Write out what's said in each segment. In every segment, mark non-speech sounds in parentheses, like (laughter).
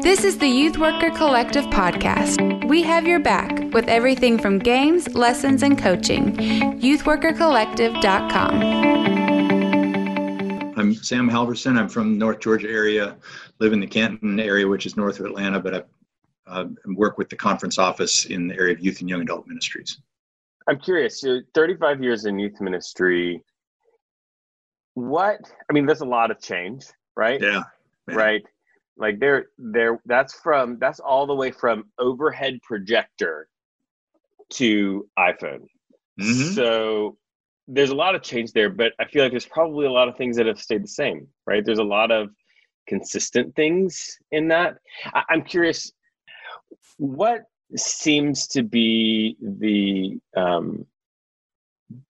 This is the Youth Worker Collective podcast. We have your back with everything from games, lessons, and coaching. YouthWorkerCollective.com. I'm Sam Halverson. I'm from North Georgia area, live in the Canton area, which is north of Atlanta, but I uh, work with the conference office in the area of youth and young adult ministries. I'm curious. you're 35 years in youth ministry. What I mean, there's a lot of change, right? Yeah. Man. Right. Like there, there. That's from that's all the way from overhead projector to iPhone. Mm-hmm. So there's a lot of change there, but I feel like there's probably a lot of things that have stayed the same, right? There's a lot of consistent things in that. I- I'm curious, what seems to be the um,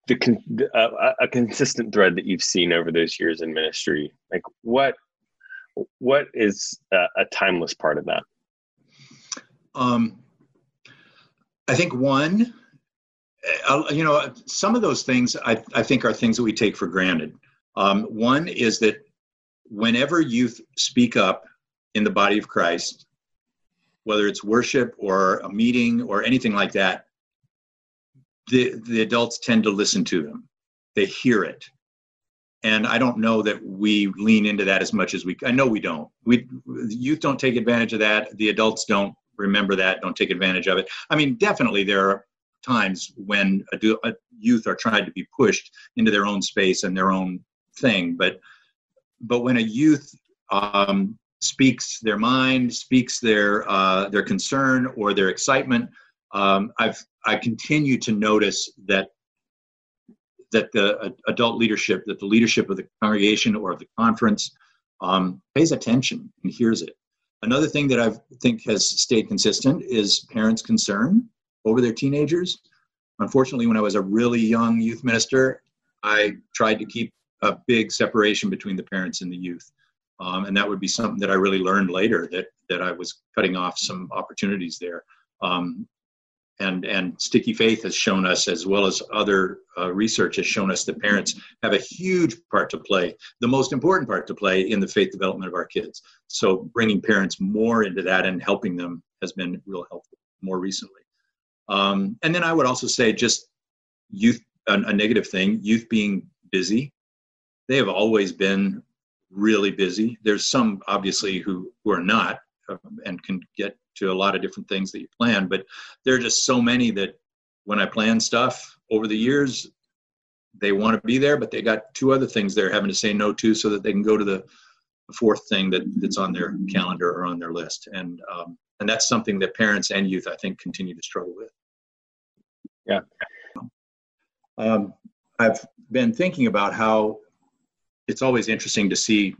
the con- uh, a consistent thread that you've seen over those years in ministry? Like what what is a, a timeless part of that? Um, I think one, uh, you know, some of those things I, I think are things that we take for granted. Um, one is that whenever youth speak up in the body of Christ, whether it's worship or a meeting or anything like that, the, the adults tend to listen to them. They hear it. And I don't know that we lean into that as much as we, I know we don't. We, youth don't take advantage of that. The adults don't remember that, don't take advantage of it. I mean, definitely there are times when a, youth are trying to be pushed into their own space and their own thing. But, but when a youth um, speaks their mind, speaks their uh, their concern or their excitement. Um, I've I continue to notice that that the adult leadership, that the leadership of the congregation or of the conference um, pays attention and hears it. Another thing that I think has stayed consistent is parents' concern over their teenagers. Unfortunately, when I was a really young youth minister, I tried to keep a big separation between the parents and the youth. Um, and that would be something that I really learned later that that I was cutting off some opportunities there. Um, and and Sticky Faith has shown us, as well as other uh, research has shown us, that parents have a huge part to play, the most important part to play in the faith development of our kids. So bringing parents more into that and helping them has been real helpful more recently. Um, and then I would also say just youth, a, a negative thing, youth being busy. They have always been really busy. There's some obviously who who are not um, and can get to a lot of different things that you plan, but there are just so many that when I plan stuff over the years, they want to be there, but they got two other things they're having to say no to so that they can go to the, fourth thing that, that's on their calendar or on their list. And um, and that's something that parents and youth I think continue to struggle with. Yeah. Um, I've been thinking about how it's always interesting to see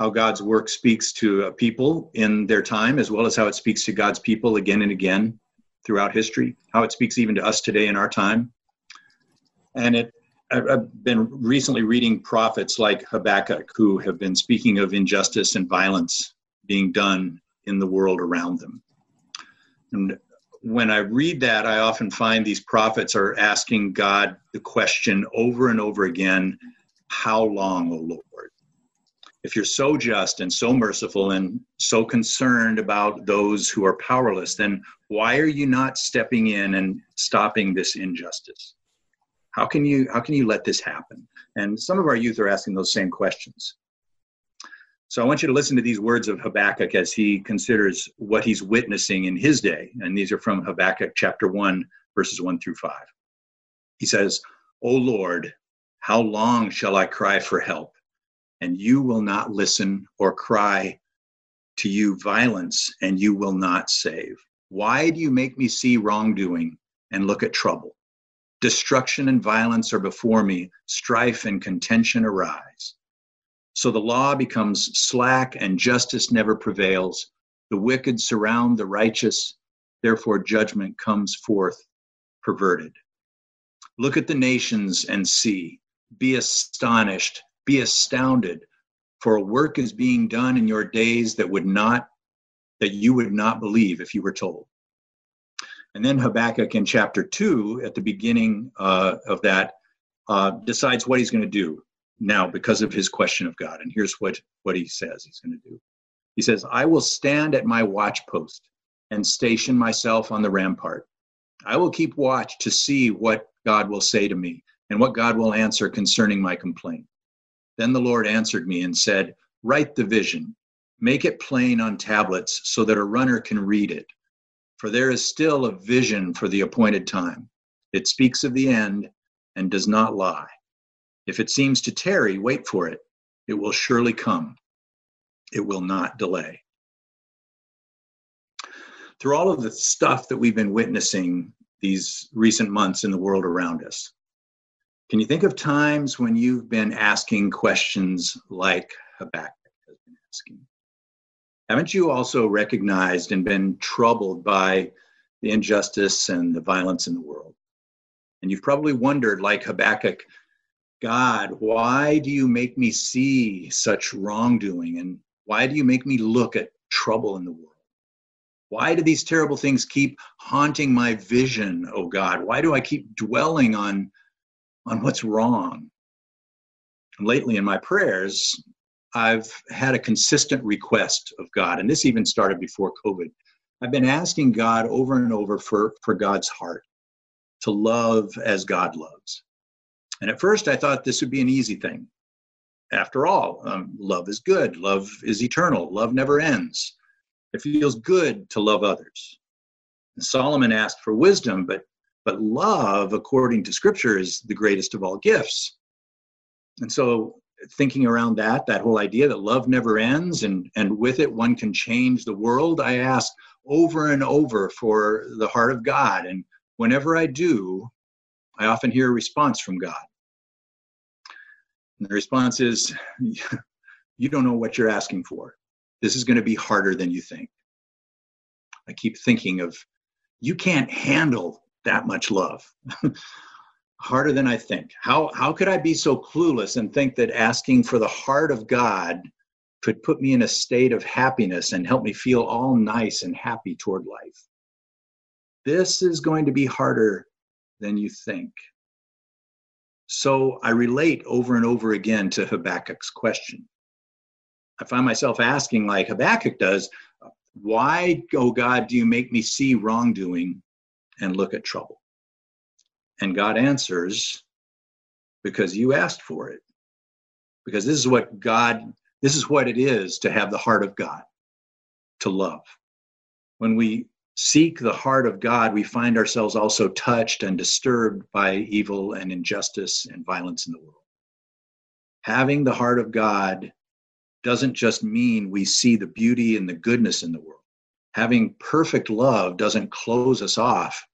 how God's work speaks to a people in their time, as well as how it speaks to God's people again and again throughout history, how it speaks even to us today in our time. And it, I've been recently reading prophets like Habakkuk who have been speaking of injustice and violence being done in the world around them. And when I read that, I often find these prophets are asking God the question over and over again how long, O Lord? If you're so just and so merciful and so concerned about those who are powerless, then why are you not stepping in and stopping this injustice? How can you how can you let this happen? And some of our youth are asking those same questions. So I want you to listen to these words of Habakkuk as he considers what he's witnessing in his day. And these are from Habakkuk chapter 1, verses 1 through 5. He says, O Lord, how long shall I cry for help? And you will not listen or cry to you violence, and you will not save. Why do you make me see wrongdoing and look at trouble? Destruction and violence are before me, strife and contention arise. So the law becomes slack and justice never prevails. The wicked surround the righteous, therefore judgment comes forth perverted. Look at the nations and see be astonished, be astounded, for a work is being done in your days that would not that you would not believe if you were told. And then Habakkuk in chapter two, at the beginning uh, of that, uh, decides what he's going to do now because of his question of God. And here's what what he says he's going to do. He says, I will stand at my watch post and station myself on the rampart. I will keep watch to see what God will say to me and what God will answer concerning my complaint. Then the Lord answered me and said, Write the vision, make it plain on tablets so that a runner can read it. For there is still a vision for the appointed time. It speaks of the end and does not lie. If it seems to tarry, wait for it. It will surely come. It will not delay. Through all of the stuff that we've been witnessing these recent months in the world around us, can you think of times when you've been asking questions like Habakkuk has been asking? Haven't you also recognized and been troubled by the injustice and the violence in the world? And you've probably wondered, like Habakkuk, God, why do you make me see such wrongdoing? And why do you make me look at trouble in the world? Why do these terrible things keep haunting my vision, oh God? Why do I keep dwelling on on what's wrong. And lately in my prayers, I've had a consistent request of God, and this even started before COVID. I've been asking God over and over for, for God's heart to love as God loves. And at first, I thought this would be an easy thing. After all, um, love is good, love is eternal, love never ends. It feels good to love others. And Solomon asked for wisdom, but but love, according to scripture, is the greatest of all gifts. And so, thinking around that, that whole idea that love never ends and, and with it one can change the world, I ask over and over for the heart of God. And whenever I do, I often hear a response from God. And the response is, (laughs) You don't know what you're asking for. This is going to be harder than you think. I keep thinking of, You can't handle that much love. (laughs) Harder than I think. How, how could I be so clueless and think that asking for the heart of God could put me in a state of happiness and help me feel all nice and happy toward life? This is going to be harder than you think. So I relate over and over again to Habakkuk's question. I find myself asking, like Habakkuk does, why, oh God, do you make me see wrongdoing and look at trouble. And God answers because you asked for it. Because this is what God, this is what it is to have the heart of God, to love. When we seek the heart of God, we find ourselves also touched and disturbed by evil and injustice and violence in the world. Having the heart of God doesn't just mean we see the beauty and the goodness in the world. Having perfect love doesn't close us off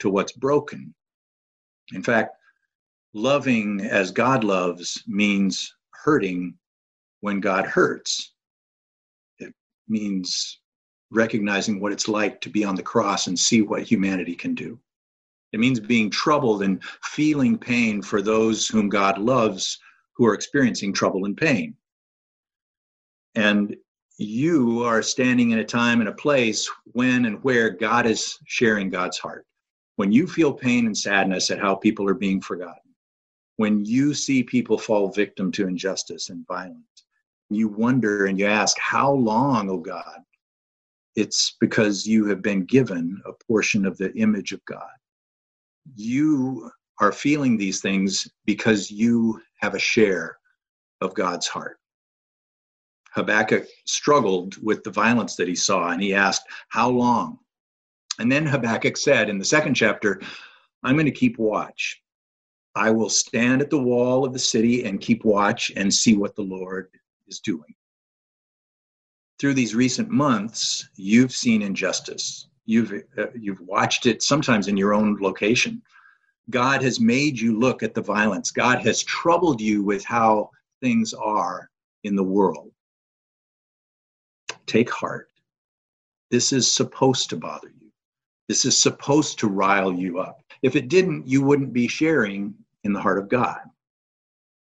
to what's broken. In fact, loving as God loves means hurting when God hurts. It means recognizing what it's like to be on the cross and see what humanity can do. It means being troubled and feeling pain for those whom God loves who are experiencing trouble and pain. And you are standing in a time and a place when and where God is sharing God's heart when you feel pain and sadness at how people are being forgotten, when you see people fall victim to injustice and violence, you wonder and you ask, How long, oh God? It's because you have been given a portion of the image of God. You are feeling these things because you have a share of God's heart. Habakkuk struggled with the violence that he saw and he asked, How long? And then Habakkuk said in the second chapter, I'm going to keep watch. I will stand at the wall of the city and keep watch and see what the Lord is doing. Through these recent months, you've seen injustice. You've, uh, you've watched it sometimes in your own location. God has made you look at the violence. God has troubled you with how things are in the world. Take heart. This is supposed to bother you. This is supposed to rile you up. If it didn't, you wouldn't be sharing in the heart of God.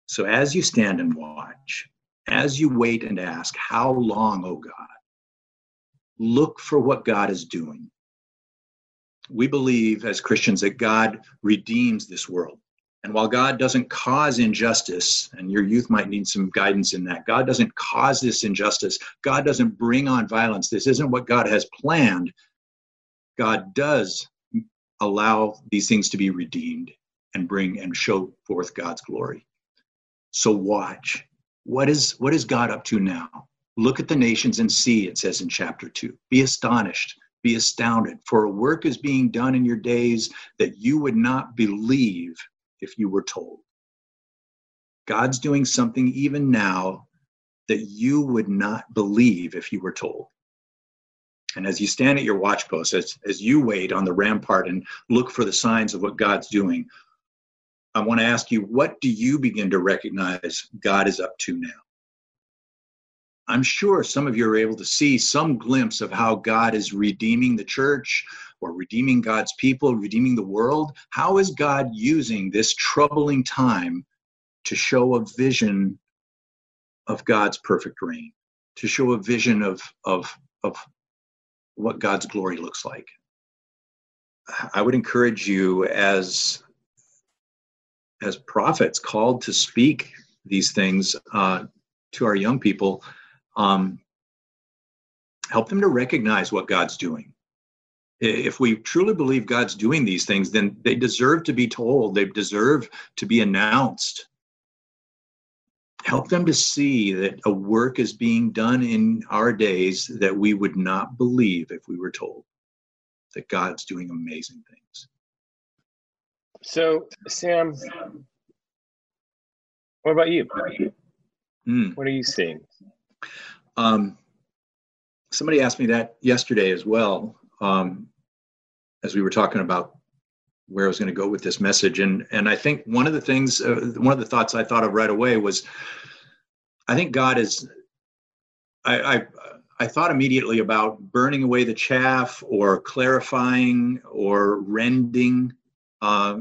So as you stand and watch, as you wait and ask, How long, O God? Look for what God is doing. We believe as Christians that God redeems this world. And while God doesn't cause injustice, and your youth might need some guidance in that, God doesn't cause this injustice. God doesn't bring on violence. This isn't what God has planned. God does allow these things to be redeemed and bring and show forth God's glory. So watch. What is what is God up to now? Look at the nations and see, it says in chapter 2. Be astonished, be astounded, for a work is being done in your days that you would not believe if you were told. God's doing something even now that you would not believe if you were told. And as you stand at your watch post, as, as you wait on the rampart and look for the signs of what God's doing, I want to ask you, what do you begin to recognize God is up to now? I'm sure some of you are able to see some glimpse of how God is redeeming the church or redeeming God's people, redeeming the world. How is God using this troubling time to show a vision of God's perfect reign, to show a vision of, of, of what God's glory looks like? I would encourage you as as prophets called to speak these things uh, to our young people um, help them to recognize what god's doing if we truly believe god's doing these things then they deserve to be told they deserve to be announced help them to see that a work is being done in our days that we would not believe if we were told that god's doing amazing things so, Sam, what about you? Mm. What are you seeing? Um, somebody asked me that yesterday as well, um, as we were talking about where I was going to go with this message, and and I think one of the things, uh, one of the thoughts I thought of right away was, I think God is, I, I I thought immediately about burning away the chaff or clarifying or rending uh,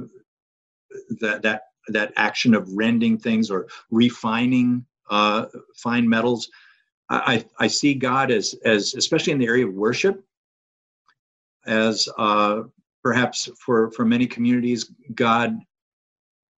that that that action of rending things or refining uh, fine metals. I, I see God as as especially in the area of worship as uh, perhaps for for many communities God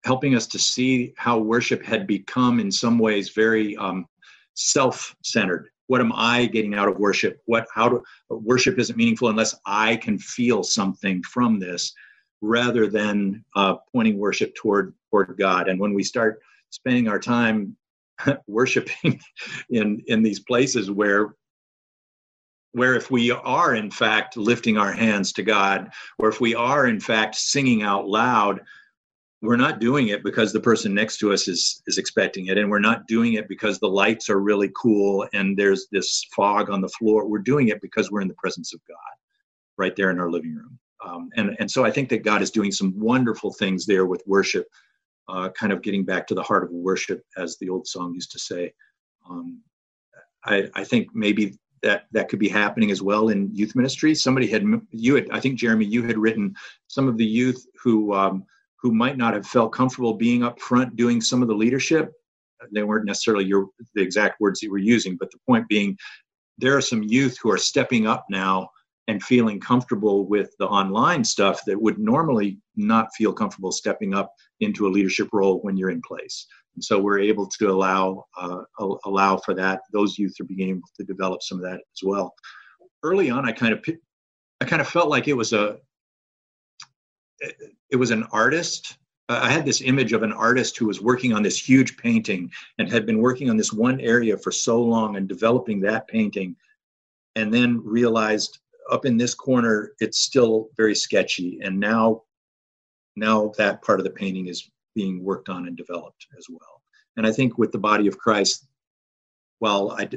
helping us to see how worship had become in some ways very um, self-centered what am i getting out of worship what how do worship isn't meaningful unless i can feel something from this rather than uh, pointing worship toward toward God. And when we start spending our time (laughs) worshiping in in these places where where if we are in fact lifting our hands to God, or if we are in fact singing out loud, we're not doing it because the person next to us is is expecting it and we're not doing it because the lights are really cool and there's this fog on the floor we're doing it because we're in the presence of god right there in our living room um, and, and so I think that God is doing some wonderful things there with worship, uh, kind of getting back to the heart of worship, as the old song used to say. Um, I, I think maybe that that could be happening as well in youth ministry. Somebody had you had I think Jeremy you had written some of the youth who um, who might not have felt comfortable being up front doing some of the leadership. They weren't necessarily your the exact words you were using, but the point being, there are some youth who are stepping up now and feeling comfortable with the online stuff that would normally not feel comfortable stepping up into a leadership role when you're in place. And so we're able to allow uh, allow for that. Those youth are being able to develop some of that as well. Early on, I kind of I kind of felt like it was a it was an artist. I had this image of an artist who was working on this huge painting and had been working on this one area for so long and developing that painting, and then realized up in this corner it's still very sketchy and now now that part of the painting is being worked on and developed as well and i think with the body of christ while i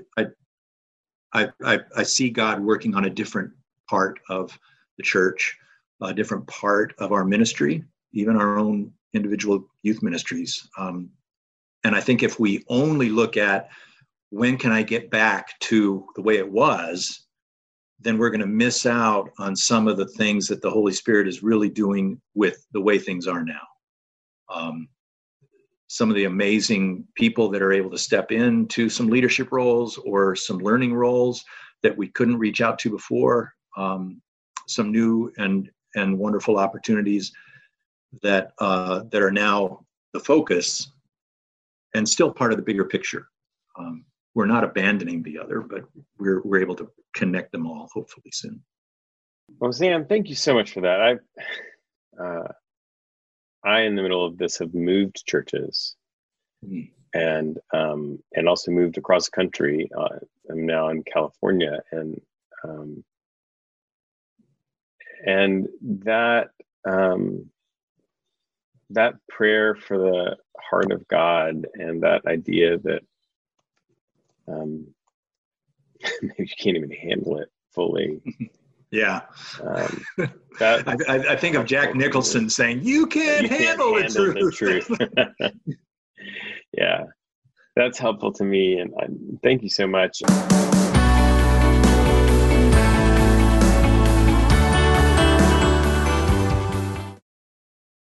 i i, I see god working on a different part of the church a different part of our ministry even our own individual youth ministries um, and i think if we only look at when can i get back to the way it was then we're going to miss out on some of the things that the Holy Spirit is really doing with the way things are now. Um, some of the amazing people that are able to step into some leadership roles or some learning roles that we couldn't reach out to before, um, some new and and wonderful opportunities. that uh, that are now the focus and still part of the bigger picture. Um, we're not abandoning the other, but we're we're able to connect them all hopefully soon. Well, Sam, thank you so much for that. I've uh, I, in the middle of this, have moved churches, mm. and um, and also moved across the country. Uh, I'm now in California, and um, and that um, that prayer for the heart of God and that idea that um, (laughs) maybe you can't even handle it fully. (laughs) Yeah. Um, (laughs) that, I, I, think of Jack Nicholson saying, "You can't, you handle, can't the handle, truth." The truth. (laughs) (laughs) yeah, that's helpful to me, and I, thank you so much.